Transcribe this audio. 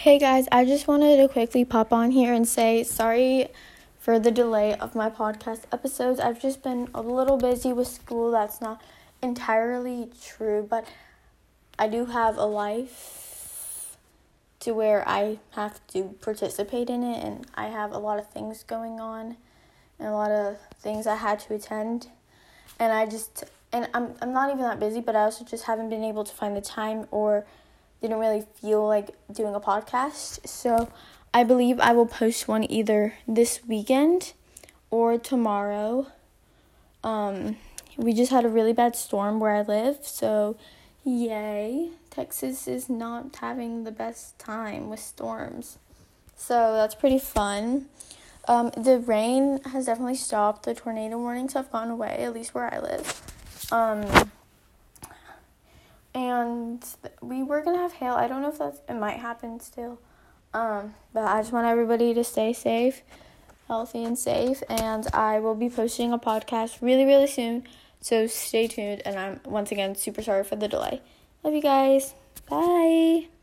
Hey guys, I just wanted to quickly pop on here and say sorry for the delay of my podcast episodes. I've just been a little busy with school. That's not entirely true, but I do have a life to where I have to participate in it, and I have a lot of things going on and a lot of things I had to attend. And I just, and I'm, I'm not even that busy, but I also just haven't been able to find the time or didn't really feel like doing a podcast. So I believe I will post one either this weekend or tomorrow. Um, we just had a really bad storm where I live, so yay. Texas is not having the best time with storms. So that's pretty fun. Um, the rain has definitely stopped. The tornado warnings have gone away, at least where I live. Um, and we were gonna have hail. I don't know if that's it might happen still. Um, but I just want everybody to stay safe, healthy and safe, and I will be posting a podcast really really soon. So stay tuned and I'm once again super sorry for the delay. Love you guys. Bye.